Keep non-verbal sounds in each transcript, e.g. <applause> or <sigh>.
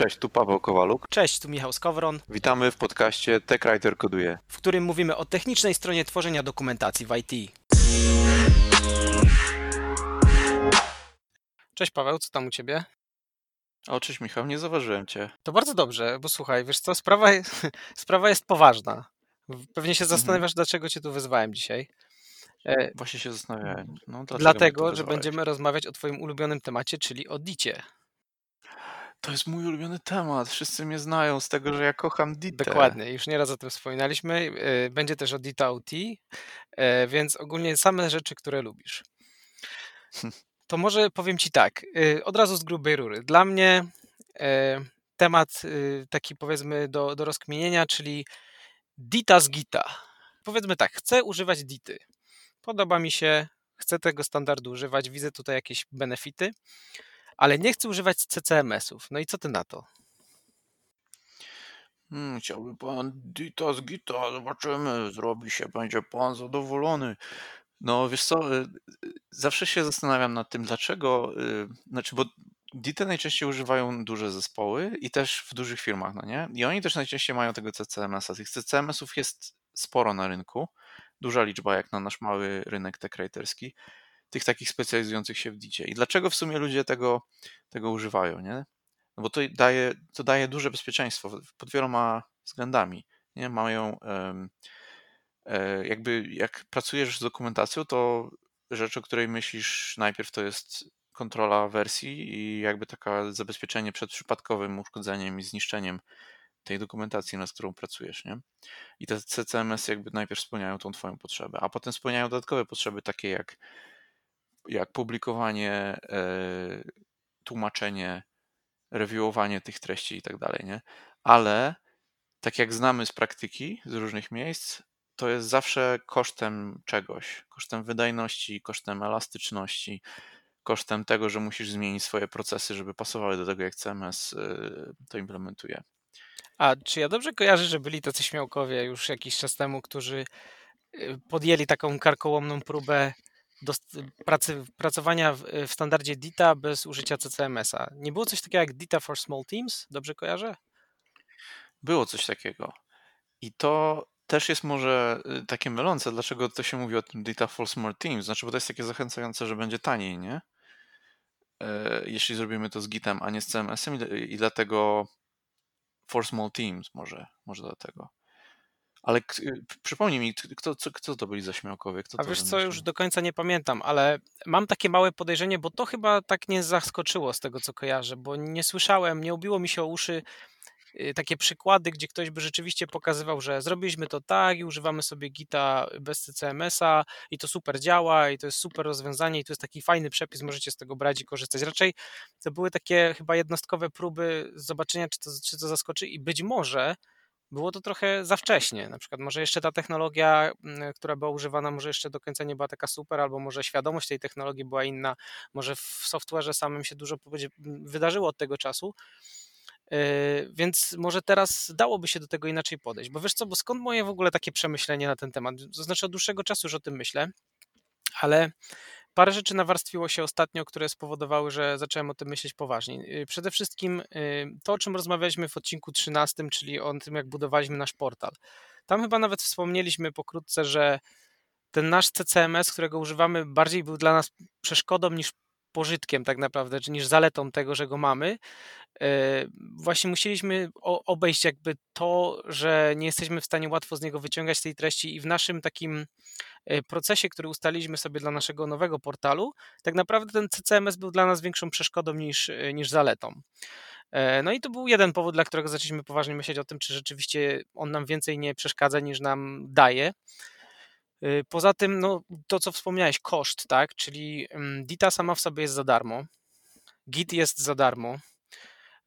Cześć, tu Paweł Kowaluk. Cześć, tu Michał Skowron. Witamy w podcaście TechWriter Koduje, w którym mówimy o technicznej stronie tworzenia dokumentacji w IT. Cześć Paweł, co tam u ciebie? O, cześć Michał, nie zauważyłem cię. To bardzo dobrze, bo słuchaj, wiesz co, sprawa, <laughs> sprawa jest poważna. Pewnie się mhm. zastanawiasz, mhm. dlaczego cię tu wyzwałem dzisiaj. E, Właśnie się zastanawiałem. No, dlatego, że będziemy rozmawiać o twoim ulubionym temacie, czyli o dicie. To jest mój ulubiony temat. Wszyscy mnie znają z tego, że ja kocham Ditę. Dokładnie, już nieraz o tym wspominaliśmy. E, będzie też o Dita OT, e, więc ogólnie same rzeczy, które lubisz. <laughs> To może powiem Ci tak, e, od razu z grubej rury. Dla mnie temat taki powiedzmy do, do rozkminienia, czyli Dita z Gita. Powiedzmy tak, chcę używać Dity. Podoba mi się, chcę tego standardu używać, widzę tutaj jakieś benefity ale nie chcę używać CCMS-ów. No i co ty na to? Hmm, chciałby pan Dita z Gita, zobaczymy, zrobi się, będzie pan zadowolony. No wiesz co, y, y, zawsze się zastanawiam nad tym, dlaczego, y, znaczy, bo Dita najczęściej używają duże zespoły i też w dużych firmach, no nie? I oni też najczęściej mają tego CCMS-a. Tych CCMS-ów jest sporo na rynku, duża liczba jak na nasz mały rynek tech tych takich specjalizujących się w dicie. I dlaczego w sumie ludzie tego, tego używają, nie? No bo to daje, to daje duże bezpieczeństwo pod wieloma względami. Nie? Mają um, jakby jak pracujesz z dokumentacją, to rzecz, o której myślisz najpierw to jest kontrola wersji i jakby taka zabezpieczenie przed przypadkowym uszkodzeniem i zniszczeniem tej dokumentacji, nad którą pracujesz, nie? I te CCMS jakby najpierw spełniają tą twoją potrzebę, a potem spełniają dodatkowe potrzeby takie jak jak publikowanie, e, tłumaczenie, reviewowanie tych treści i tak dalej, nie? Ale tak jak znamy z praktyki z różnych miejsc, to jest zawsze kosztem czegoś, kosztem wydajności, kosztem elastyczności, kosztem tego, że musisz zmienić swoje procesy, żeby pasowały do tego, jak CMS e, to implementuje. A czy ja dobrze kojarzę, że byli tacy śmiałkowie już jakiś czas temu, którzy e, podjęli taką karkołomną próbę do pracy, pracowania w, w standardzie DITA bez użycia CCMS-a. Nie było coś takiego jak DITA for Small Teams? Dobrze kojarzę? Było coś takiego. I to też jest może y, takie mylące, dlaczego to się mówi o tym Data for Small Teams. Znaczy, bo to jest takie zachęcające, że będzie taniej, nie? E, jeśli zrobimy to z Gitem, a nie z CMS-em i dlatego for Small Teams może, może dlatego. Ale y, przypomnij mi, kto, co, kto to byli za śmiałkowie? Kto A wiesz co, już do końca nie pamiętam, ale mam takie małe podejrzenie, bo to chyba tak nie zaskoczyło z tego, co kojarzę, bo nie słyszałem, nie ubiło mi się o uszy y, takie przykłady, gdzie ktoś by rzeczywiście pokazywał, że zrobiliśmy to tak i używamy sobie Gita bez CCMS-a i to super działa i to jest super rozwiązanie i to jest taki fajny przepis, możecie z tego brać i korzystać. Raczej to były takie chyba jednostkowe próby zobaczenia, czy to, czy to zaskoczy i być może było to trochę za wcześnie. Na przykład może jeszcze ta technologia, która była używana, może jeszcze do końca nie była taka super, albo może świadomość tej technologii była inna, może w software'ze samym się dużo wydarzyło od tego czasu. Yy, więc może teraz dałoby się do tego inaczej podejść. Bo wiesz co, bo skąd moje w ogóle takie przemyślenie na ten temat? To znaczy od dłuższego czasu już o tym myślę, ale Parę rzeczy nawarstwiło się ostatnio, które spowodowały, że zacząłem o tym myśleć poważnie. Y, przede wszystkim y, to, o czym rozmawialiśmy w odcinku 13, czyli o tym, jak budowaliśmy nasz portal. Tam chyba nawet wspomnieliśmy pokrótce, że ten nasz CCMS, którego używamy, bardziej był dla nas przeszkodą niż pożytkiem tak naprawdę, czy niż zaletą tego, że go mamy. E, właśnie musieliśmy obejść jakby to, że nie jesteśmy w stanie łatwo z niego wyciągać tej treści i w naszym takim e, procesie, który ustaliliśmy sobie dla naszego nowego portalu, tak naprawdę ten CCMS był dla nas większą przeszkodą niż, e, niż zaletą. No i to był jeden powód, dla którego zaczęliśmy poważnie myśleć o tym, czy rzeczywiście on nam więcej nie przeszkadza niż nam daje. Y, poza tym, no, to co wspomniałeś, koszt, tak? Czyli mm, Dita sama w sobie jest za darmo. Git jest za darmo.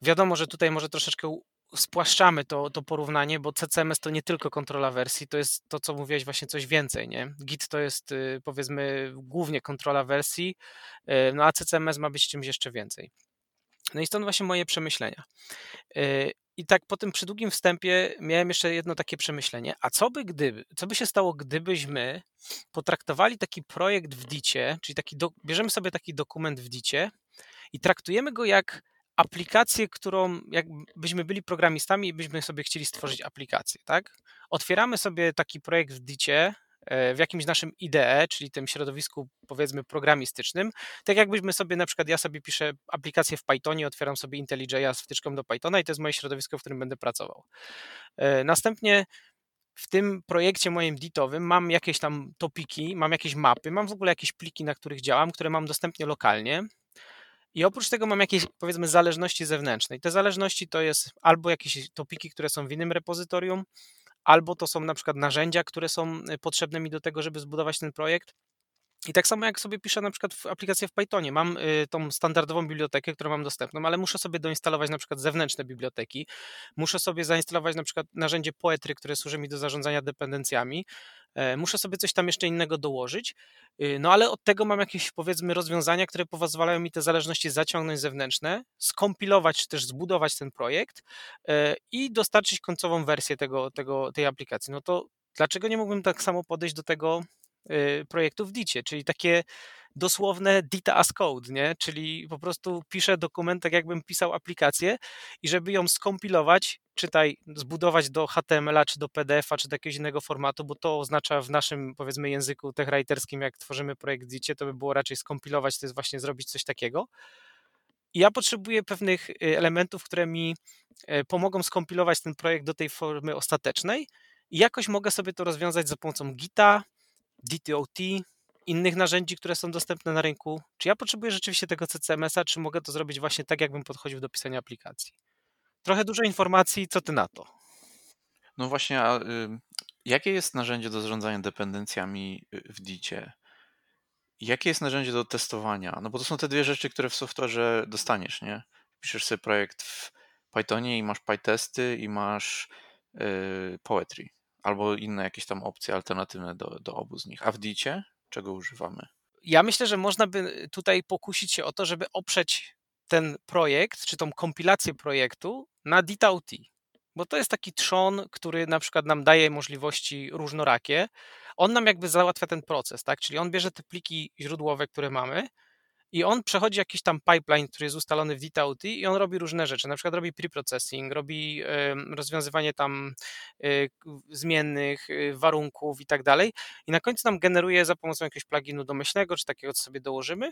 Wiadomo, że tutaj może troszeczkę spłaszczamy to, to porównanie, bo CCMS to nie tylko kontrola wersji, to jest to, co mówiłeś, właśnie coś więcej, nie? Git to jest y, powiedzmy głównie kontrola wersji, y, no a CCMS ma być czymś jeszcze więcej. No i stąd właśnie moje przemyślenia. I tak po tym przydługim wstępie miałem jeszcze jedno takie przemyślenie. A co by gdyby, co by się stało, gdybyśmy potraktowali taki projekt w Dicie, czyli taki do, bierzemy sobie taki dokument w Dicie i traktujemy go jak aplikację, którą jakbyśmy byli programistami i byśmy sobie chcieli stworzyć aplikację, tak? Otwieramy sobie taki projekt w Dicie, w jakimś naszym IDE, czyli tym środowisku powiedzmy programistycznym, tak jakbyśmy sobie na przykład, ja sobie piszę aplikację w Pythonie, otwieram sobie IntelliJ'a z wtyczką do Pythona i to jest moje środowisko, w którym będę pracował. E, następnie w tym projekcie moim ditowym mam jakieś tam topiki, mam jakieś mapy, mam w ogóle jakieś pliki, na których działam, które mam dostępnie lokalnie. I oprócz tego mam jakieś, powiedzmy, zależności zewnętrzne. I te zależności to jest albo jakieś topiki, które są w innym repozytorium, albo to są na przykład narzędzia, które są y, potrzebne mi do tego, żeby zbudować ten projekt. I tak samo jak sobie piszę na przykład w aplikację w Pythonie, mam y, tą standardową bibliotekę, którą mam dostępną, ale muszę sobie doinstalować na przykład zewnętrzne biblioteki, muszę sobie zainstalować na przykład narzędzie Poetry, które służy mi do zarządzania dependencjami, e, muszę sobie coś tam jeszcze innego dołożyć, y, no ale od tego mam jakieś powiedzmy rozwiązania, które pozwalają mi te zależności zaciągnąć zewnętrzne, skompilować czy też zbudować ten projekt e, i dostarczyć końcową wersję tego, tego, tej aplikacji. No to dlaczego nie mógłbym tak samo podejść do tego projektu w Dicie, czyli takie dosłowne Dita as code, nie? czyli po prostu piszę dokument tak jakbym pisał aplikację i żeby ją skompilować, czytaj, zbudować do HTML-a, czy do PDF-a, czy do jakiegoś innego formatu, bo to oznacza w naszym, powiedzmy, języku techwriterskim, jak tworzymy projekt w Dicie, to by było raczej skompilować, to jest właśnie zrobić coś takiego. Ja potrzebuję pewnych y, elementów, które mi y, pomogą skompilować ten projekt do tej formy ostatecznej i jakoś mogę sobie to rozwiązać za pomocą Gita, DTOT, innych narzędzi, które są dostępne na rynku? Czy ja potrzebuję rzeczywiście tego CCMS-a, czy mogę to zrobić właśnie tak, jakbym podchodził do pisania aplikacji? Trochę dużo informacji, co ty na to? No właśnie, a jakie jest narzędzie do zarządzania dependencjami y, w Dicie? Jakie jest narzędzie do testowania? No bo to są te dwie rzeczy, które w software'ze dostaniesz, nie? Piszesz sobie projekt w Pythonie i masz PyTesty i masz y, Poetry albo inne jakieś tam opcje alternatywne do, do obu z nich. A w Dicie czego używamy? Ja myślę, że można by tutaj pokusić się o to, żeby oprzeć ten projekt, czy tą kompilację projektu na DITAUT. Bo to jest taki trzon, który na przykład nam daje możliwości różnorakie. On nam jakby załatwia ten proces, tak? Czyli on bierze te pliki źródłowe, które mamy, i on przechodzi jakiś tam pipeline, który jest ustalony w DTAUT i on robi różne rzeczy, na przykład robi preprocessing, robi rozwiązywanie tam y, zmiennych, y, warunków i tak dalej. I na końcu nam generuje za pomocą jakiegoś pluginu domyślnego, czy takiego, co sobie dołożymy,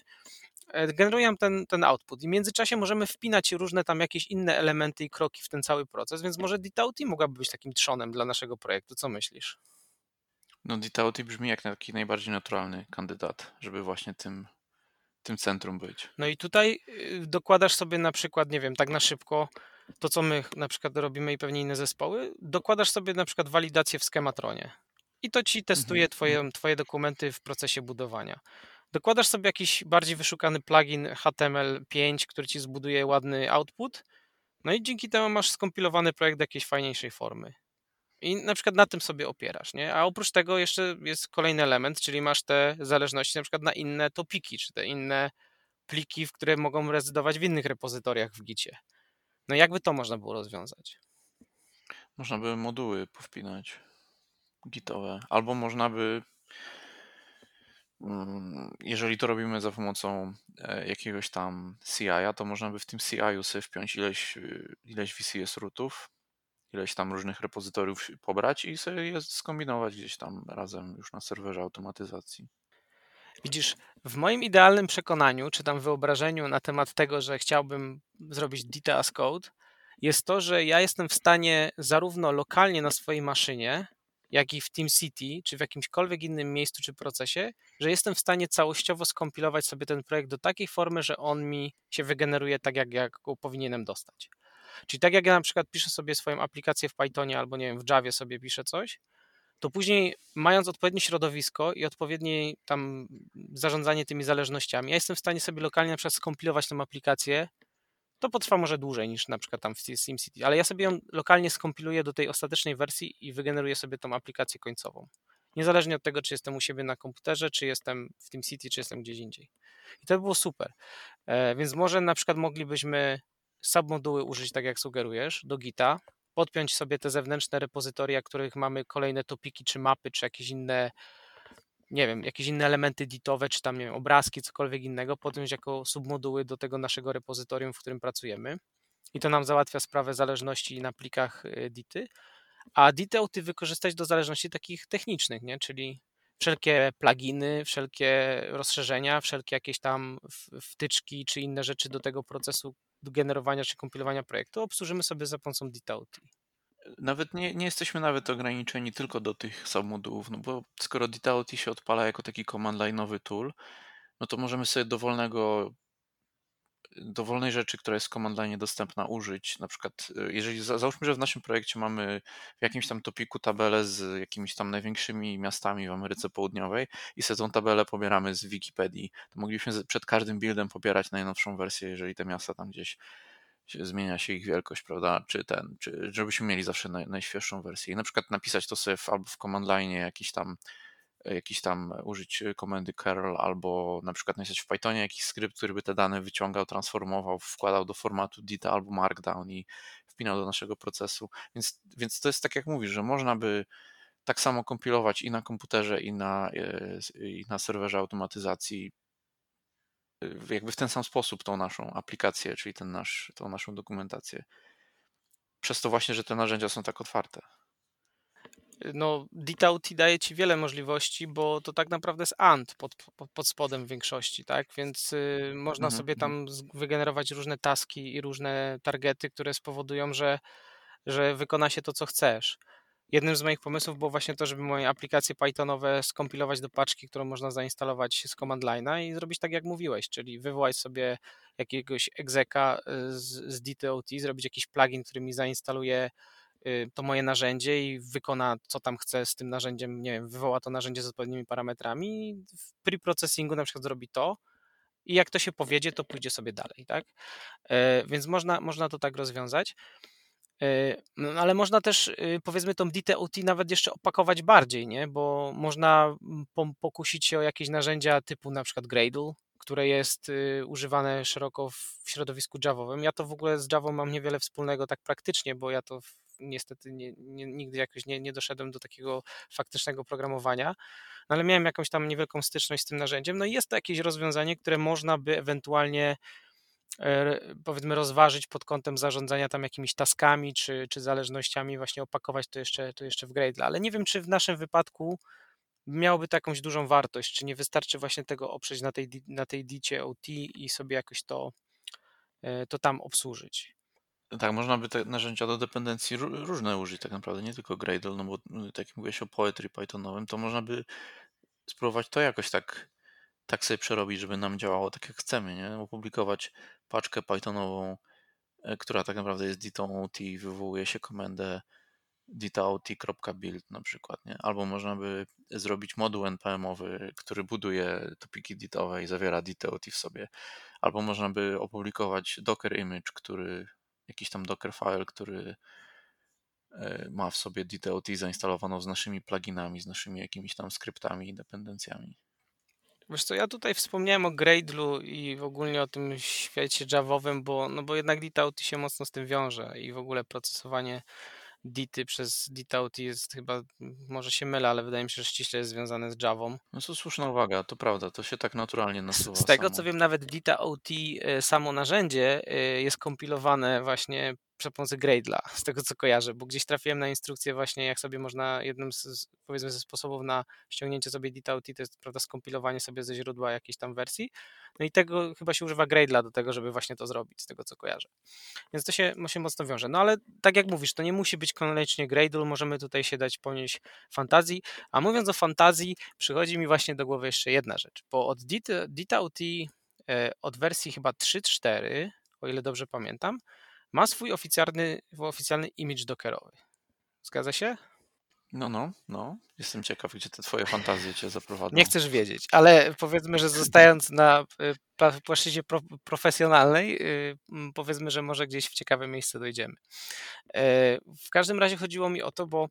e, generuje nam ten, ten output. I w międzyczasie możemy wpinać różne tam jakieś inne elementy i kroki w ten cały proces, więc może DTAUT mogłaby być takim trzonem dla naszego projektu, co myślisz? No DTAUT brzmi jak taki najbardziej naturalny kandydat, żeby właśnie tym tym centrum być. No i tutaj y, dokładasz sobie na przykład, nie wiem, tak na szybko, to co my na przykład robimy i pewnie inne zespoły, dokładasz sobie na przykład walidację w schematronie i to ci testuje mhm. twoje, twoje dokumenty w procesie budowania. Dokładasz sobie jakiś bardziej wyszukany plugin HTML5, który ci zbuduje ładny output, no i dzięki temu masz skompilowany projekt do jakiejś fajniejszej formy. I na przykład na tym sobie opierasz, nie? A oprócz tego jeszcze jest kolejny element, czyli masz te zależności na przykład na inne topiki, czy te inne pliki, w które mogą rezydować w innych repozytoriach w Gicie. No jakby to można było rozwiązać? Można by moduły powpinać gitowe, albo można by mm, jeżeli to robimy za pomocą e, jakiegoś tam CI-a, to można by w tym CI-u sobie wpiąć ileś, ileś VCS rootów ileś tam różnych repozytoriów pobrać i sobie je skombinować gdzieś tam razem już na serwerze automatyzacji. Widzisz, w moim idealnym przekonaniu, czy tam wyobrażeniu na temat tego, że chciałbym zrobić Data as Code, jest to, że ja jestem w stanie zarówno lokalnie na swojej maszynie, jak i w TeamCity, czy w jakimśkolwiek innym miejscu czy procesie, że jestem w stanie całościowo skompilować sobie ten projekt do takiej formy, że on mi się wygeneruje tak, jak, jak go powinienem dostać. Czyli tak jak ja na przykład piszę sobie swoją aplikację w Pythonie albo nie wiem, w Javie sobie piszę coś, to później mając odpowiednie środowisko i odpowiednie tam zarządzanie tymi zależnościami, ja jestem w stanie sobie lokalnie na przykład skompilować tą aplikację. To potrwa może dłużej niż na przykład tam w SimCity, ale ja sobie ją lokalnie skompiluję do tej ostatecznej wersji i wygeneruję sobie tą aplikację końcową. Niezależnie od tego, czy jestem u siebie na komputerze, czy jestem w TeamCity, czy jestem gdzieś indziej. I to by było super. E, więc może na przykład moglibyśmy submoduły użyć tak jak sugerujesz do Gita, podpiąć sobie te zewnętrzne repozytoria, których mamy kolejne topiki, czy mapy, czy jakieś inne nie wiem, jakieś inne elementy ditowe, czy tam, nie wiem, obrazki, cokolwiek innego, podjąć jako submoduły do tego naszego repozytorium, w którym pracujemy. I to nam załatwia sprawę zależności na plikach y, dity. A diteuty wykorzystać do zależności takich technicznych, nie? czyli wszelkie pluginy, wszelkie rozszerzenia, wszelkie jakieś tam wtyczki czy inne rzeczy do tego procesu generowania czy kompilowania projektu obsłużymy sobie za pomocą ditauty. Nawet nie, nie jesteśmy nawet ograniczeni tylko do tych submodułów, no bo skoro ditauty się odpala jako taki command line'owy tool, no to możemy sobie dowolnego dowolnej rzeczy, która jest w command line dostępna użyć. Na przykład, y, jeżeli załóżmy, że w naszym projekcie mamy w jakimś tam topiku tabelę z jakimiś tam największymi miastami w Ameryce Południowej i sobie tą tabelę pobieramy z Wikipedii, to moglibyśmy przed każdym buildem pobierać najnowszą wersję, jeżeli te miasta tam gdzieś zmienia się ich wielkość, prawda, czy ten, czy żebyśmy mieli zawsze naj, najświeższą wersję. I na przykład napisać to sobie w, albo w command line jakiś tam jakiś tam użyć komendy curl albo na przykład napisać w Pythonie jakiś skrypt, który by te dane wyciągał, transformował, wkładał do formatu DITA albo Markdown i wpinał do naszego procesu. Więc, więc to jest tak jak mówisz, że można by tak samo kompilować i na komputerze, i na, e, i na serwerze automatyzacji jakby w ten sam sposób tą naszą aplikację, czyli ten nasz, tą naszą dokumentację. Przez to właśnie, że te narzędzia są tak otwarte no, DTAUT daje ci wiele możliwości, bo to tak naprawdę jest ANT pod, pod, pod spodem w większości, tak? Więc y, można mhm, sobie mhm. tam wygenerować różne taski i różne targety, które spowodują, że, że wykona się to, co chcesz. Jednym z moich pomysłów było właśnie to, żeby moje aplikacje Pythonowe skompilować do paczki, którą można zainstalować z command line'a i zrobić tak, jak mówiłeś, czyli wywołać sobie jakiegoś exeka y, z, z DTOT, zrobić jakiś plugin, który mi zainstaluje to moje narzędzie i wykona, co tam chce z tym narzędziem, nie wiem, wywoła to narzędzie z odpowiednimi parametrami, w preprocessingu na przykład zrobi to i jak to się powiedzie, to pójdzie sobie dalej, tak? E, więc można, można to tak rozwiązać. E, no, ale można też, y, powiedzmy, tą DTOT nawet jeszcze opakować bardziej, nie? Bo można pokusić się o jakieś narzędzia typu na przykład Gradle, które jest y, używane szeroko w środowisku Javowym. Ja to w ogóle z Javą mam niewiele wspólnego tak praktycznie, bo ja to niestety nie, nie, nigdy jakoś nie, nie doszedłem do takiego faktycznego programowania, no ale miałem jakąś tam niewielką styczność z tym narzędziem. No i jest to jakieś rozwiązanie, które można by ewentualnie e, powiedzmy rozważyć pod kątem zarządzania tam jakimiś taskami czy, czy zależnościami, właśnie opakować to jeszcze, to jeszcze w Gradle, ale nie wiem, czy w naszym wypadku miałoby to jakąś dużą wartość, czy nie wystarczy właśnie tego oprzeć na tej, na tej dicie OT i sobie jakoś to, e, to tam obsłużyć. Tak, można by te narzędzia do dependencji różne użyć tak naprawdę, nie tylko Gradle, no bo y, tak jak mówiłeś o Poetry Pythonowym, to można by spróbować to jakoś tak, tak sobie przerobić, żeby nam działało tak jak chcemy, nie? Opublikować paczkę Pythonową, e, która tak naprawdę jest ditą i wywołuje się komendę ditaot.build na przykład, nie? Albo można by zrobić moduł npm-owy, który buduje topiki ditowe i zawiera ditaot w sobie. Albo można by opublikować docker image, który jakiś tam Docker file, który e, ma w sobie DTOT zainstalowaną z naszymi pluginami, z naszymi jakimiś tam skryptami i dependencjami. Wiesz co, ja tutaj wspomniałem o Gradle i w ogóle o tym świecie Javowym, bo, no bo jednak DTOT się mocno z tym wiąże i w ogóle procesowanie Dity przez DTOT jest chyba, może się mylę, ale wydaje mi się, że ściśle jest związane z Javą. No to słuszna uwaga, to prawda, to się tak naturalnie nasuwa. Z tego samo. co wiem, nawet DTOT, e, samo narzędzie e, jest kompilowane właśnie przy pomocy Gradle'a, <laughs> z tego co kojarzę, bo gdzieś trafiłem na instrukcję właśnie, jak sobie można, jednym z, powiedzmy ze sposobów na ściągnięcie sobie DTOT to jest prawda, skompilowanie sobie ze źródła jakiejś tam wersji, no i tego chyba się używa Gradle'a do tego, żeby właśnie to zrobić, z tego co kojarzę. Więc to się, się mocno wiąże. No ale tak jak mówisz, to nie musi być koniecznie Gradle, możemy tutaj się dać ponieść fantazji, a mówiąc o fantazji, przychodzi mi właśnie do głowy jeszcze jedna rzecz, bo od DTOT e, od wersji chyba 3.4, o ile dobrze pamiętam, ma swój oficjalny, oficjalny image dockerowy. Zgadza się? No, no, no. Jestem ciekaw, gdzie te twoje fantazje cię zaprowadzą. Nie chcesz wiedzieć, ale powiedzmy, że zostając na y, płaszczyźnie profesjonalnej, y, powiedzmy, że może gdzieś w ciekawe miejsce dojdziemy. E, w każdym razie chodziło mi o to, bo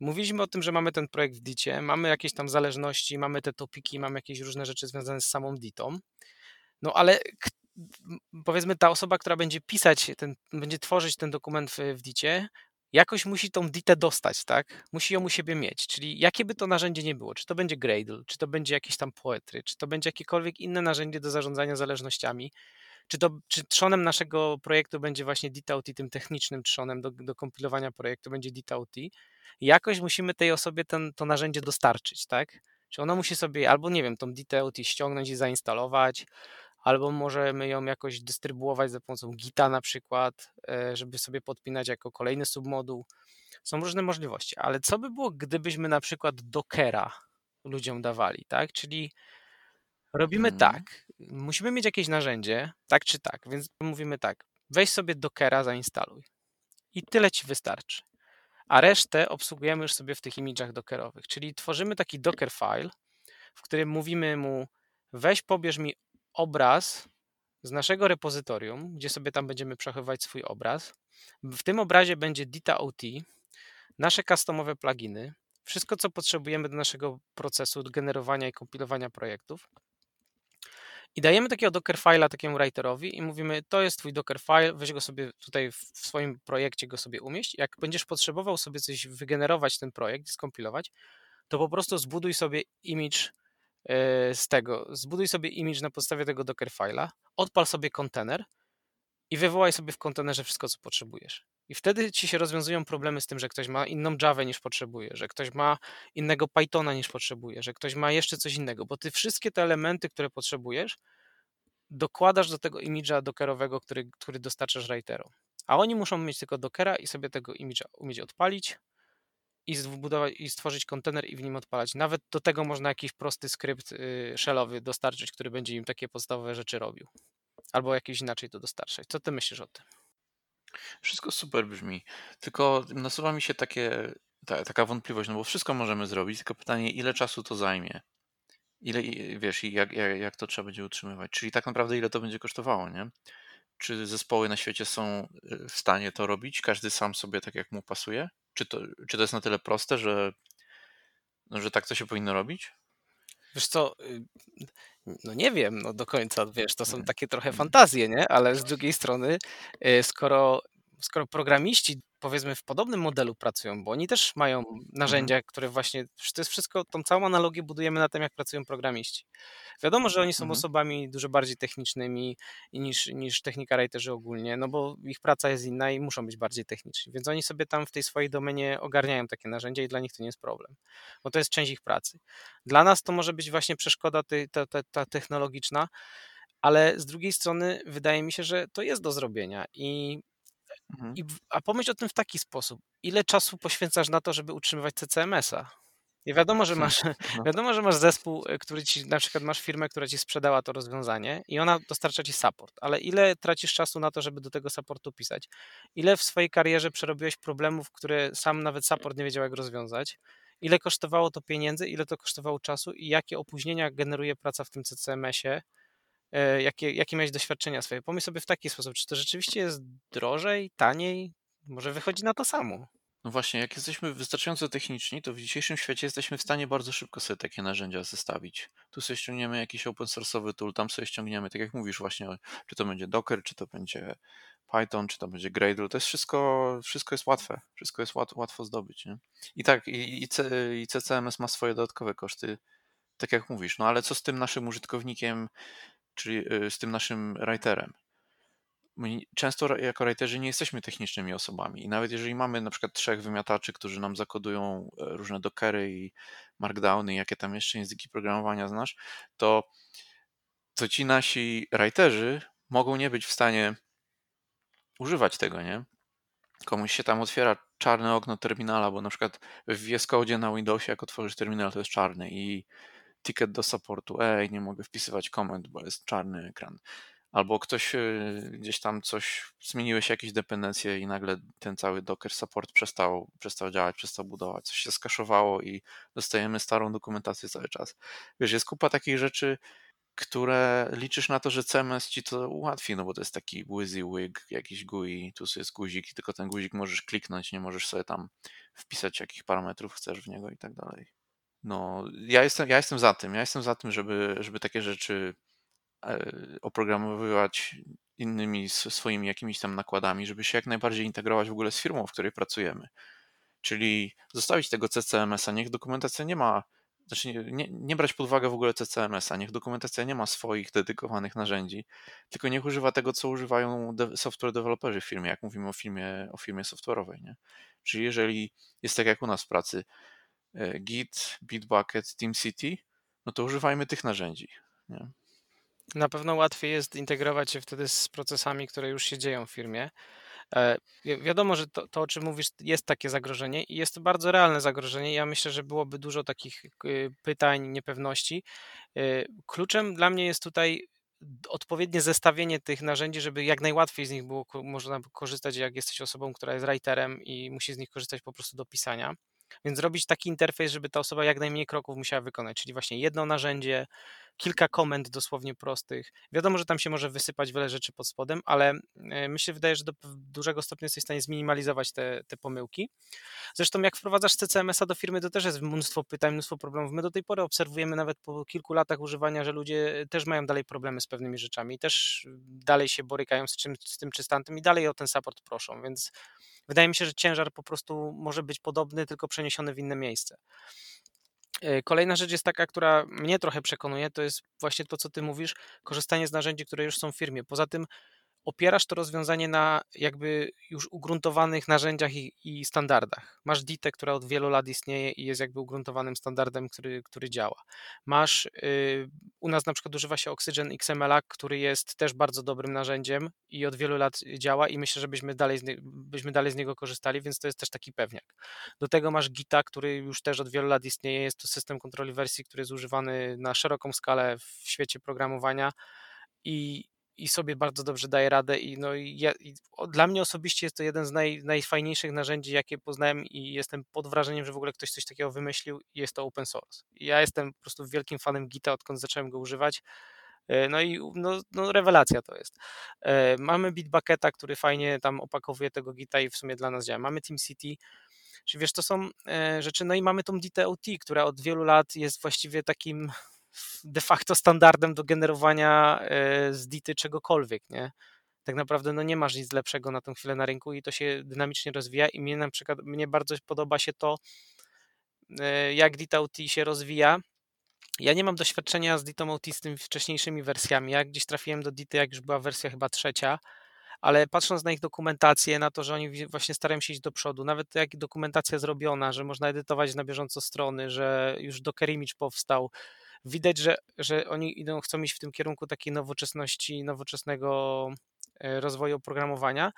mówiliśmy o tym, że mamy ten projekt w Dicie, mamy jakieś tam zależności, mamy te topiki, mamy jakieś różne rzeczy związane z samą Ditą, no ale powiedzmy ta osoba, która będzie pisać, ten, będzie tworzyć ten dokument w, w Dicie, jakoś musi tą ditę dostać, tak? Musi ją u siebie mieć, czyli jakie by to narzędzie nie było, czy to będzie Gradle, czy to będzie jakieś tam Poetry, czy to będzie jakiekolwiek inne narzędzie do zarządzania zależnościami, czy, to, czy trzonem naszego projektu będzie właśnie DTOT, tym technicznym trzonem do, do kompilowania projektu będzie DTOT, jakoś musimy tej osobie ten, to narzędzie dostarczyć, tak? Czy ona musi sobie albo, nie wiem, tą DTOT ściągnąć i zainstalować, albo możemy ją jakoś dystrybuować za pomocą Gita na przykład, e, żeby sobie podpinać jako kolejny submoduł. Są różne możliwości, ale co by było, gdybyśmy na przykład Dockera ludziom dawali, tak? Czyli robimy Mhm. tak, musimy mieć jakieś narzędzie, tak czy tak, więc mówimy tak, weź sobie Dockera, zainstaluj i tyle ci wystarczy. A resztę obsługujemy już sobie w tych imidżach dockerowych, czyli tworzymy taki docker file, w którym mówimy mu weź pobierz mi obraz z naszego repozytorium, gdzie sobie tam będziemy przechowywać swój obraz. W tym obrazie będzie Dita OT, nasze customowe pluginy, wszystko co potrzebujemy do naszego procesu generowania i kompilowania projektów. I dajemy takiego docker file'a takiemu writerowi i mówimy, to jest twój docker file, weź go sobie tutaj w swoim projekcie go sobie umieść. Jak będziesz potrzebował sobie coś wygenerować ten projekt, skompilować, to po prostu zbuduj sobie image z tego, zbuduj sobie image na podstawie tego docker file'a, odpal sobie kontener i wywołaj sobie w kontenerze wszystko, co potrzebujesz. I wtedy ci się rozwiązują problemy z tym, że ktoś ma inną Java niż potrzebuje, że ktoś ma innego Pythona niż potrzebuje, że ktoś ma jeszcze coś innego, bo ty wszystkie te elementy, które potrzebujesz, dokładasz do tego imidża dockerowego, który, który dostarczasz writerom. A oni muszą mieć tylko dockera i sobie tego imidża umieć odpalić i zbudować i stworzyć kontener i w nim odpalać. Nawet do tego można jakiś prosty skrypt y, shellowy dostarczyć, który będzie im takie podstawowe rzeczy robił. Albo jakiś inaczej to dostarczać. Co ty myślisz o tym? Wszystko super brzmi, tylko nasuwa mi się takie, ta, taka wątpliwość, no bo wszystko możemy zrobić, tylko pytanie, ile czasu to zajmie? Ile, wiesz, i jak, jak, jak to trzeba będzie utrzymywać? Czyli tak naprawdę ile to będzie kosztowało, nie? Czy zespoły na świecie są y, w stanie to robić? Każdy sam sobie tak jak mu pasuje? Czy to, czy to jest na tyle proste, że, no, że tak to się powinno robić? Wiesz co, y, no nie wiem, no do końca, wiesz, to są takie trochę Mhm. fantazje, nie? Ale z drugiej strony, y, skoro, skoro programiści powiedzmy w podobnym modelu pracują, bo oni też mają narzędzia, które właśnie, to jest wszystko, tą całą analogię budujemy na tym, jak pracują programiści. Wiadomo, że oni są Mhm. osobami dużo bardziej technicznymi niż, niż technika writerzy ogólnie, no bo ich praca jest inna i muszą być bardziej techniczni, więc oni sobie tam w tej swojej domenie ogarniają takie narzędzia i dla nich to nie jest problem, bo to jest część ich pracy. Dla nas to może być właśnie przeszkoda ty, ta, ta, ta technologiczna, ale z drugiej strony wydaje mi się, że to jest do zrobienia i Mhm. i, a pomyśl o tym w taki sposób. Ile czasu poświęcasz na to, żeby utrzymywać CCMS-a? I wiadomo, że masz, <laughs> No, wiadomo, że masz zespół, y, który ci, na przykład masz firmę, która ci sprzedała to rozwiązanie i ona dostarcza ci support, ale ile tracisz czasu na to, żeby do tego supportu pisać? Ile w swojej karierze przerobiłeś problemów, które sam nawet support nie wiedział, jak rozwiązać? Ile kosztowało to pieniędzy, ile to kosztowało czasu i jakie opóźnienia generuje praca w tym CCMS-ie? E, Jakie, jakie miałeś doświadczenia swoje? Pomyśl sobie w taki sposób, czy to rzeczywiście jest drożej, taniej? Może wychodzi na to samo. no właśnie, jak jesteśmy wystarczająco techniczni, to w dzisiejszym świecie jesteśmy w stanie bardzo szybko sobie takie narzędzia zestawić. Tu sobie ściągniemy jakiś open source'owy tool, tam sobie ściągniemy, tak jak mówisz właśnie, czy to będzie Docker, czy to będzie Python, czy to będzie Gradle, to jest wszystko, wszystko jest łatwe, wszystko jest łat, łatwo zdobyć, nie? I tak, i, i, C, i CCMS ma swoje dodatkowe koszty, tak jak mówisz, no ale co z tym naszym użytkownikiem, czyli y, z tym naszym writerem? My często jako writerzy nie jesteśmy technicznymi osobami i nawet jeżeli mamy na przykład trzech wymiataczy, którzy nam zakodują e, różne dockery i markdowny, jakie tam jeszcze języki programowania znasz, to, to ci nasi writerzy mogą nie być w stanie używać tego, nie? Komuś się tam otwiera czarne okno terminala, bo na przykład w VS Code na Windowsie, jak otworzysz terminal, to jest czarny i ticket do supportu, ej, nie mogę wpisywać komend, bo jest czarny ekran. Albo ktoś y, gdzieś tam coś, zmieniły się jakieś dependencje i nagle ten cały Docker support przestał, przestał działać, przestał budować, coś się skaszowało i dostajemy starą dokumentację cały czas. Wiesz, jest kupa takich rzeczy, które liczysz na to, że CMS ci to ułatwi, no bo to jest taki WYSIWYG, jakiś GUI, tu jest guzik i tylko ten guzik możesz kliknąć, nie możesz sobie tam wpisać jakich parametrów chcesz w niego i tak dalej. No, ja jestem, ja jestem za tym, ja jestem za tym, żeby, żeby takie rzeczy e, oprogramowywać innymi swoimi jakimiś tam nakładami, żeby się jak najbardziej integrować w ogóle z firmą, w której pracujemy. Czyli zostawić tego CCMS-a, niech dokumentacja nie ma, znaczy nie, nie brać pod uwagę w ogóle CCMS-a, niech dokumentacja nie ma swoich dedykowanych narzędzi, tylko niech używa tego, co używają de software deweloperzy w firmie, jak mówimy o firmie, o firmie software'owej. Nie? Czyli jeżeli jest tak jak u nas w pracy, Git, Bitbucket, TeamCity, no to używajmy tych narzędzi. Nie? Na pewno łatwiej jest integrować się wtedy z procesami, które już się dzieją w firmie. E, wiadomo, że to, to, o czym mówisz, jest takie zagrożenie i jest to bardzo realne zagrożenie. Ja myślę, że byłoby dużo takich y, pytań, niepewności. Y, kluczem dla mnie jest tutaj odpowiednie zestawienie tych narzędzi, żeby jak najłatwiej z nich było można korzystać, jak jesteś osobą, która jest writerem i musi z nich korzystać po prostu do pisania. Więc zrobić taki interfejs, żeby ta osoba jak najmniej kroków musiała wykonać, czyli właśnie jedno narzędzie, kilka komend dosłownie prostych. Wiadomo, że tam się może wysypać wiele rzeczy pod spodem, ale e, mi się wydaje, że do dużego stopnia jesteś w stanie zminimalizować te, te pomyłki. Zresztą jak wprowadzasz CCMS-a do firmy, to też jest mnóstwo pytań, mnóstwo problemów. My do tej pory obserwujemy nawet po kilku latach używania, że ludzie też mają dalej problemy z pewnymi rzeczami też dalej się borykają z, czym, z tym czy z tamtym i dalej o ten support proszą, więc wydaje mi się, że ciężar po prostu może być podobny, tylko przeniesiony w inne miejsce. E, kolejna rzecz jest taka, która mnie trochę przekonuje, to jest właśnie to, co ty mówisz, korzystanie z narzędzi, które już są w firmie. Poza tym opierasz to rozwiązanie na jakby już ugruntowanych narzędziach i, i standardach. Masz DITę, która od wielu lat istnieje i jest jakby ugruntowanym standardem, który, który działa. Masz, yy, u nas na przykład używa się Oxygen XML, który jest też bardzo dobrym narzędziem i od wielu lat działa i myślę, że byśmy dalej, byśmy dalej z niego korzystali, więc to jest też taki pewniak. Do tego masz Gita, który już też od wielu lat istnieje, jest to system kontroli wersji, który jest używany na szeroką skalę w świecie programowania i i sobie bardzo dobrze daje radę i, no, i, ja, i dla mnie osobiście jest to jeden z naj, najfajniejszych narzędzi, jakie poznałem i jestem pod wrażeniem, że w ogóle ktoś coś takiego wymyślił i jest to open source. Ja jestem po prostu wielkim fanem Gita, odkąd zacząłem go używać. E, no i no, no rewelacja to jest. E, mamy Bitbucketa, który fajnie tam opakowuje tego Gita i w sumie dla nas działa. Mamy TeamCity, czyli wiesz, to są e, rzeczy, no i mamy tą DTOT, która od wielu lat jest właściwie takim de facto standardem do generowania e, z Dity czegokolwiek, nie? Tak naprawdę no nie masz nic lepszego na tę chwilę na rynku i to się dynamicznie rozwija i mnie na przykład, mnie bardzo podoba się to, e, jak DitaOT się rozwija. Ja nie mam doświadczenia z DitaOT z tymi wcześniejszymi wersjami. Ja gdzieś trafiłem do Dity, jak już była wersja chyba trzecia, ale patrząc na ich dokumentację, na to, że oni właśnie starają się iść do przodu, nawet jak dokumentacja zrobiona, że można edytować na bieżąco strony, że już Docker Image powstał, widać, że, że oni idą, chcą iść w tym kierunku takiej nowoczesności, nowoczesnego e, rozwoju oprogramowania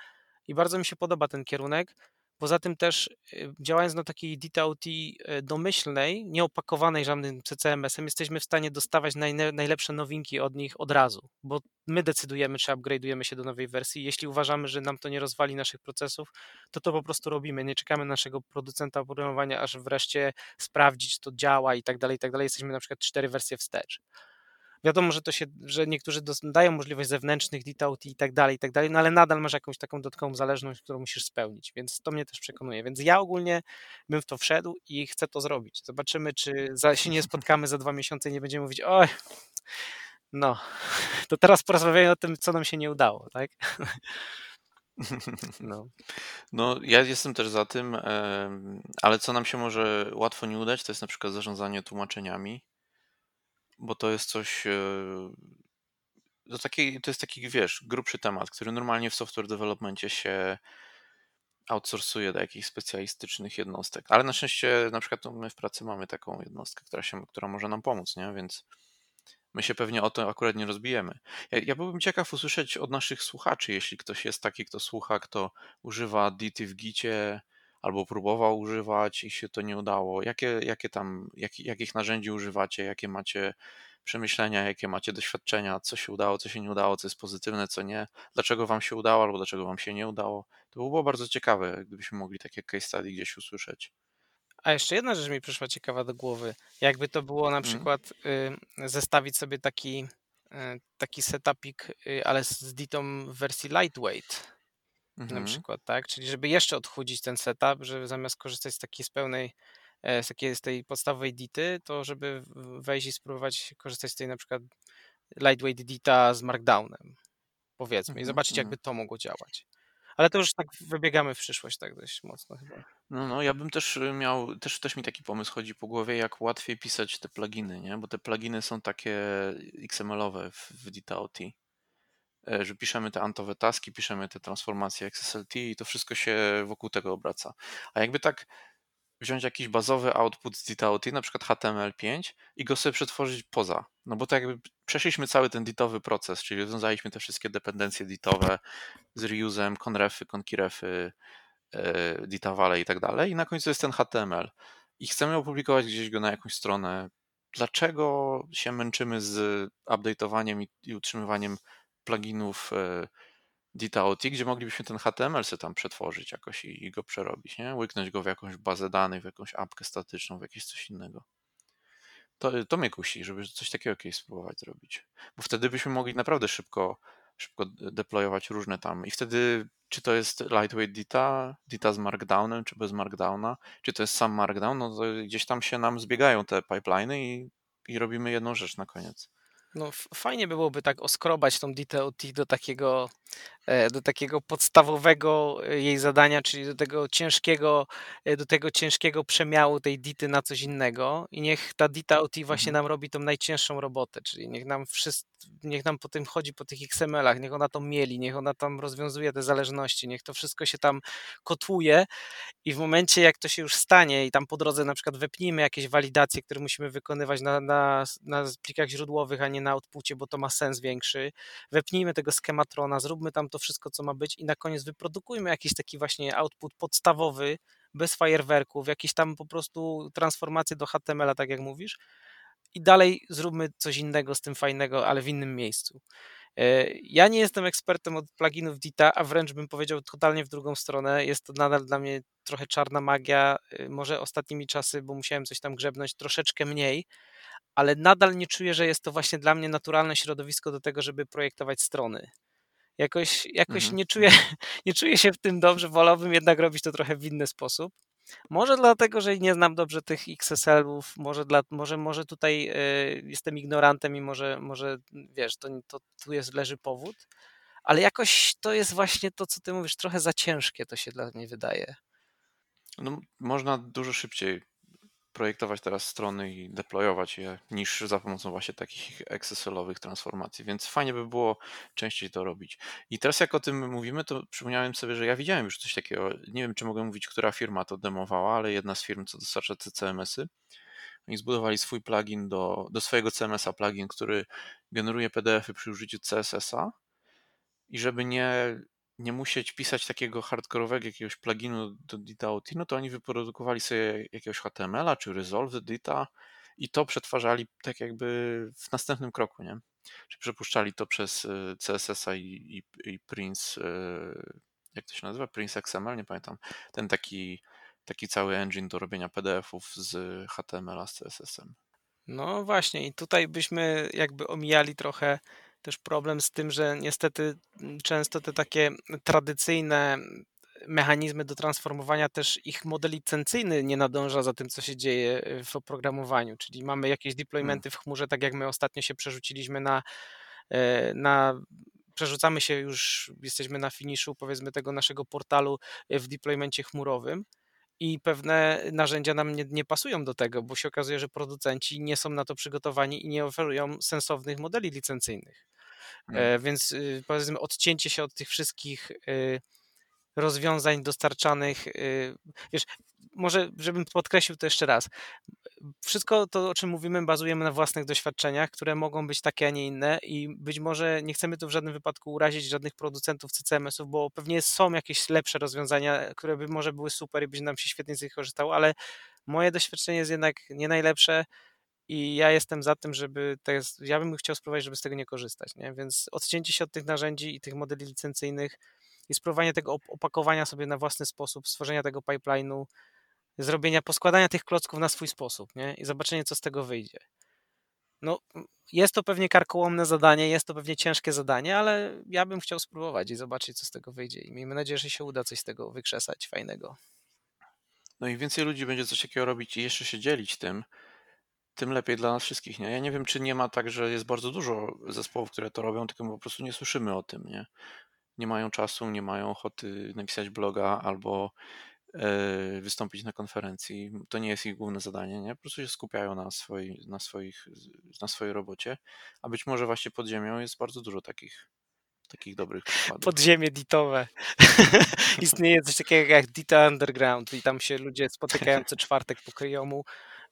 i bardzo mi się podoba ten kierunek. Poza tym też y, działając na takiej DTOT y, domyślnej, nieopakowanej żadnym CCMS-em, jesteśmy w stanie dostawać najlepsze nowinki od nich od razu, bo my decydujemy, czy upgrade'ujemy się do nowej wersji. Jeśli uważamy, że nam to nie rozwali naszych procesów, to to po prostu robimy. Nie czekamy na naszego producenta oprogramowania, aż wreszcie sprawdzić, czy to działa i tak dalej, i tak dalej. Jesteśmy na przykład cztery wersje wstecz. Wiadomo, że to się, że niektórzy dają możliwość zewnętrznych DTOT i tak dalej, i tak dalej, no ale nadal masz jakąś taką dodatkową zależność, którą musisz spełnić, więc to mnie też przekonuje. Więc ja ogólnie bym w to wszedł i chcę to zrobić. Zobaczymy, czy za, się nie spotkamy za dwa miesiące i nie będziemy mówić, oj, no, to teraz porozmawiamy o tym, co nam się nie udało, tak? <laughs> No. no, ja jestem też za tym, ale co nam się może łatwo nie udać, to jest na przykład zarządzanie tłumaczeniami bo to jest coś. E, to, taki, to jest taki, wiesz, grubszy temat, który normalnie w software developmentie się outsourcuje do jakichś specjalistycznych jednostek. Ale na szczęście, na przykład my w pracy mamy taką jednostkę, która, się, która może nam pomóc, nie? Więc my się pewnie o to akurat nie rozbijemy. Ja, ja byłbym ciekaw usłyszeć od naszych słuchaczy, jeśli ktoś jest taki, kto słucha, kto używa DT w Gicie, albo próbował używać i się to nie udało. Jakie, jakie tam, jak, jakich narzędzi używacie, jakie macie przemyślenia, jakie macie doświadczenia, co się udało, co się nie udało, co jest pozytywne, co nie, dlaczego wam się udało albo dlaczego wam się nie udało. To by było bardzo ciekawe, gdybyśmy mogli takie case study gdzieś usłyszeć. A jeszcze jedna rzecz mi przyszła ciekawa do głowy. Jakby to było na mhm. przykład y, zestawić sobie taki, y, taki setupik, y, ale z ditą w wersji lightweight mhm. na przykład, tak? Czyli żeby jeszcze odchudzić ten setup, żeby zamiast korzystać z takiej z pełnej, e, z, takiej, z tej podstawowej dity, to żeby wejść i spróbować korzystać z tej na przykład lightweight dita z markdownem. powiedzmy, i Mhm, zobaczyć, jakby mhm. to mogło działać. Ale to już tak wybiegamy w przyszłość tak dość mocno chyba. No, no, ja bym też y, miał, też, też mi taki pomysł chodzi po głowie, jak łatwiej pisać te pluginy, nie? Bo te pluginy są takie XML-owe w, w DTOT, że piszemy te antowe taski, piszemy te transformacje XSLT i to wszystko się wokół tego obraca. A jakby tak wziąć jakiś bazowy output z DTOT, na przykład HTML5 i go sobie przetworzyć poza. No bo tak jakby przeszliśmy cały ten ditowy proces, czyli rozwiązaliśmy te wszystkie dependencje ditowe z reusem, conrefy, concurefy, e, ditavale i tak dalej i na końcu jest ten HTML i chcemy opublikować gdzieś go na jakąś stronę. Dlaczego się męczymy z update'owaniem i utrzymywaniem pluginów e, DTOT, gdzie moglibyśmy ten HTML sobie tam przetworzyć jakoś i, i go przerobić, nie? Łyknąć go w jakąś bazę danych, w jakąś apkę statyczną, w jakieś coś innego. To, to mnie kusi, żeby coś takiego kiedyś spróbować zrobić. Bo wtedy byśmy mogli naprawdę szybko, szybko deployować różne tam. I wtedy, czy to jest lightweight data, data z markdownem, czy bez markdowna, czy to jest sam markdown, no to gdzieś tam się nam zbiegają te pipeliny i, i robimy jedną rzecz na koniec. No fajnie by byłoby tak oskrobać tą DTOT do takiego, do takiego podstawowego e, jej zadania, czyli do tego ciężkiego, e, do tego ciężkiego przemiału tej dity na coś innego i niech ta DTOT właśnie Mhm. nam robi tą najcięższą robotę, czyli niech nam wszystko, niech nam po tym chodzi po tych XML-ach, niech ona to mieli, niech ona tam rozwiązuje te zależności, niech to wszystko się tam kotłuje i w momencie, jak to się już stanie i tam po drodze na przykład wepnijmy jakieś walidacje, które musimy wykonywać na, na, na plikach źródłowych, a nie na outpucie, bo to ma sens większy, wepnijmy tego schematrona, zróbmy tam to wszystko, co ma być i na koniec wyprodukujmy jakiś taki właśnie output podstawowy, bez fajerwerków, jakieś tam po prostu transformacje do HTML-a, tak jak mówisz, i dalej zróbmy coś innego z tym fajnego, ale w innym miejscu. E, ja nie jestem ekspertem od pluginów Dita, a wręcz bym powiedział totalnie w drugą stronę. Jest to nadal dla mnie trochę czarna magia. E, może ostatnimi czasy, bo musiałem coś tam grzebnąć, troszeczkę mniej, ale nadal nie czuję, że jest to właśnie dla mnie naturalne środowisko do tego, żeby projektować strony. Jakoś, jakoś Mhm. nie, czuję, <laughs> nie czuję się w tym dobrze, wolałbym jednak robić to trochę w inny sposób. Może dlatego, że nie znam dobrze tych XSL-ów, może, dla, może, może tutaj y, jestem ignorantem i może, może wiesz, to, to tu jest, leży powód, ale jakoś to jest właśnie to, co ty mówisz, trochę za ciężkie to się dla mnie wydaje. No, można dużo szybciej projektować teraz strony i deployować je niż za pomocą właśnie takich XSL-owych transformacji, więc fajnie by było częściej to robić. I teraz jak o tym mówimy, to przypomniałem sobie, że ja widziałem już coś takiego, nie wiem czy mogę mówić, która firma to demowała, ale jedna z firm, co dostarcza CMS-y, oni zbudowali swój plugin do, do swojego CMS-a, plugin, który generuje PDF-y przy użyciu CSS-a i żeby nie nie musieć pisać takiego hardkorowego jakiegoś pluginu do DataOT, no to oni wyprodukowali sobie jakiegoś HTML-a czy Resolve Data i to przetwarzali tak jakby w następnym kroku, nie? Czy przepuszczali to przez y, CSS-a i, i, i Prince, y, jak to się nazywa? Prince XML, nie pamiętam. Ten taki, taki cały engine do robienia PDF-ów z HTML-a z CSS-em. No właśnie, i tutaj byśmy jakby omijali trochę też problem z tym, że niestety mm, często te takie tradycyjne mechanizmy do transformowania też ich model licencyjny nie nadąża za tym, co się dzieje y, w oprogramowaniu, czyli mamy jakieś deploymenty w chmurze, tak jak my ostatnio się przerzuciliśmy na, e, na przerzucamy się już, jesteśmy na finiszu powiedzmy tego naszego portalu y, w deploymencie chmurowym i pewne narzędzia nam nie, nie, pasują do tego, bo się okazuje, że producenci nie są na to przygotowani i nie oferują sensownych modeli licencyjnych. Hmm. E, więc y, powiedzmy, odcięcie się od tych wszystkich y, rozwiązań dostarczanych. Y, wiesz, może, żebym podkreślił to jeszcze raz. Wszystko to, o czym mówimy, bazujemy na własnych doświadczeniach, które mogą być takie, a nie inne, i być może nie chcemy tu w żadnym wypadku urazić żadnych producentów CCMS-ów, bo pewnie są jakieś lepsze rozwiązania, które by może były super i by nam się świetnie z nich korzystało, ale moje doświadczenie jest jednak nie najlepsze i ja jestem za tym, żeby jest, ja bym chciał spróbować, żeby z tego nie korzystać, nie? Więc odcięcie się od tych narzędzi i tych modeli licencyjnych i spróbowanie tego opakowania sobie na własny sposób, stworzenia tego pipeline'u, zrobienia, poskładania tych klocków na swój sposób, nie? I zobaczenie, co z tego wyjdzie. No, jest to pewnie karkołomne zadanie, jest to pewnie ciężkie zadanie, ale ja bym chciał spróbować i zobaczyć, co z tego wyjdzie. I miejmy nadzieję, że się uda coś z tego wykrzesać fajnego. No i więcej ludzi będzie coś takiego robić i jeszcze się dzielić tym, tym lepiej dla nas wszystkich, nie? Ja nie wiem, czy nie ma tak, że jest bardzo dużo zespołów, które to robią, tylko my po prostu nie słyszymy o tym, nie? Nie mają czasu, nie mają ochoty napisać bloga albo wystąpić na konferencji. To nie jest ich główne zadanie, nie? Po prostu się skupiają na, swoi, na, swoich, na swojej robocie, a być może właśnie pod ziemią jest bardzo dużo takich takich dobrych przykładów. Podziemie ditowe. <laughs> Istnieje coś takiego jak Dita Underground i tam się ludzie spotykają co czwartek po kryjomu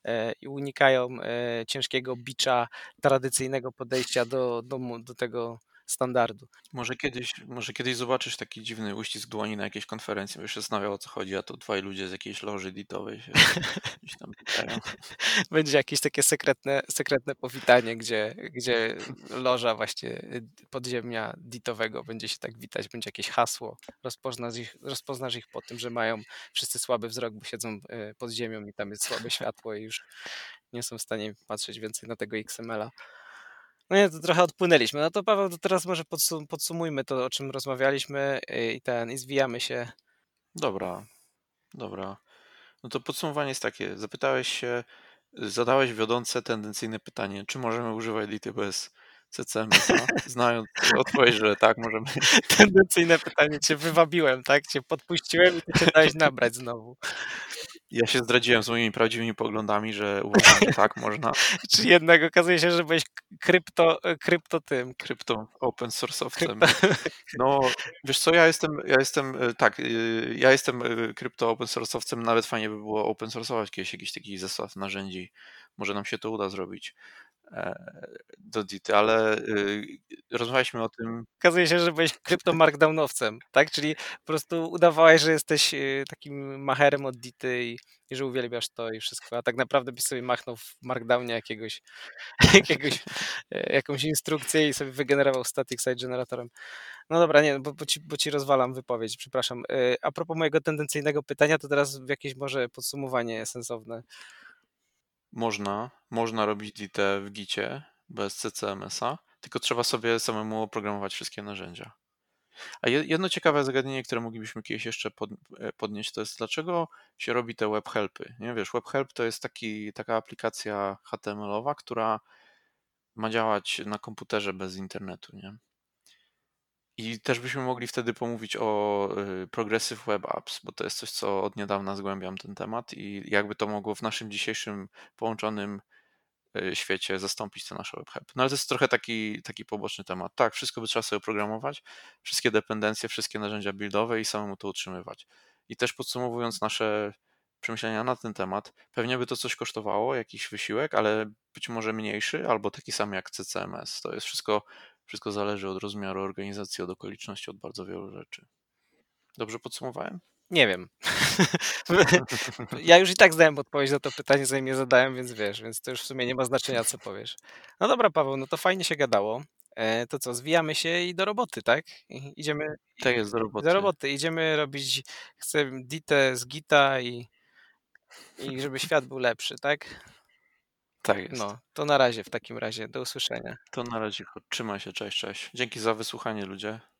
e, i unikają e, ciężkiego bicza tradycyjnego podejścia do, do, do tego standardu. Może kiedyś, może kiedyś zobaczysz taki dziwny uścisk dłoni na jakiejś konferencji, będziesz się zastanawiał o co chodzi, a to dwaj ludzie z jakiejś loży ditowej się <laughs> tam pytają. <laughs> Będzie jakieś takie sekretne, sekretne powitanie, gdzie, gdzie loża właśnie podziemia ditowego będzie się tak witać, będzie jakieś hasło, rozpoznasz ich, rozpoznasz ich po tym, że mają wszyscy słaby wzrok, bo siedzą e, pod ziemią i tam jest słabe światło i już nie są w stanie patrzeć więcej na tego XML-a. No nie, to trochę odpłynęliśmy. No to Paweł, to teraz może podsum podsumujmy to, o czym rozmawialiśmy y, i ten, i zwijamy się. Dobra, dobra. No to podsumowanie jest takie. Zapytałeś się, zadałeś wiodące, tendencyjne pytanie, czy możemy używać Lity bez CCMS-a? <laughs> Znając odpowiedź, że tak, możemy. <laughs> Tendencyjne pytanie, cię wywabiłem, tak? Cię podpuściłem i ty cię dałeś nabrać znowu. Ja się zdradziłem z moimi prawdziwymi poglądami, że uważam, że tak można. <laughs> Czy jednak okazuje się, że byłeś krypto, krypto tym. Krypto open source'owcem. No, wiesz co, ja jestem, ja jestem, e, tak, e, ja jestem e, krypto open source'owcem, nawet fajnie by było open source'ować kiedyś jakiś taki zestaw narzędzi. Może nam się to uda zrobić do Dity, ale rozmawialiśmy o tym. Okazuje się, że byłeś krypto-markdownowcem, tak? Czyli po prostu udawałeś, że jesteś takim macherem od Dity i, i że uwielbiasz to i wszystko, a tak naprawdę byś sobie machnął w markdownie jakiegoś, <laughs> jakiegoś jakąś instrukcję i sobie wygenerował static site generatorem. No dobra, nie, bo, bo, ci, bo ci rozwalam wypowiedź, przepraszam. A propos mojego tendencyjnego pytania, to teraz jakieś może podsumowanie sensowne. Można, można robić DT w Gicie bez CCMS-a, tylko trzeba sobie samemu oprogramować wszystkie narzędzia. A jedno ciekawe zagadnienie, które moglibyśmy kiedyś jeszcze e, podnieść, to jest dlaczego się robi te web helpy. Nie wiesz, web help to jest taki, taka aplikacja HTML-owa, która ma działać na komputerze bez internetu, nie? I też byśmy mogli wtedy pomówić o y, Progressive Web Apps, bo to jest coś, co od niedawna zgłębiam ten temat i jakby to mogło w naszym dzisiejszym połączonym y, świecie zastąpić te nasze web No ale to jest trochę taki, taki poboczny temat. Tak, wszystko by trzeba sobie oprogramować, wszystkie dependencje, wszystkie narzędzia buildowe i samemu to utrzymywać. I też podsumowując nasze przemyślenia na ten temat, pewnie by to coś kosztowało, jakiś wysiłek, ale być może mniejszy albo taki sam jak CCMS. To jest wszystko wszystko zależy od rozmiaru organizacji, od okoliczności, od bardzo wielu rzeczy. Dobrze podsumowałem? Nie wiem. ja już i tak zdałem odpowiedź na to pytanie, zanim je zadałem, więc wiesz, więc to już w sumie nie ma znaczenia, co powiesz. No dobra, Paweł, no to fajnie się gadało. E, to co, zwijamy się i do roboty, tak? Idziemy. Tak jest, do roboty. Do roboty. Idziemy robić, chcę ditę z gita i, i żeby świat był lepszy, tak? Tak jest. No, to na razie w takim razie. Do usłyszenia. To na razie. Trzymaj się. Cześć, cześć. Dzięki za wysłuchanie, ludzie.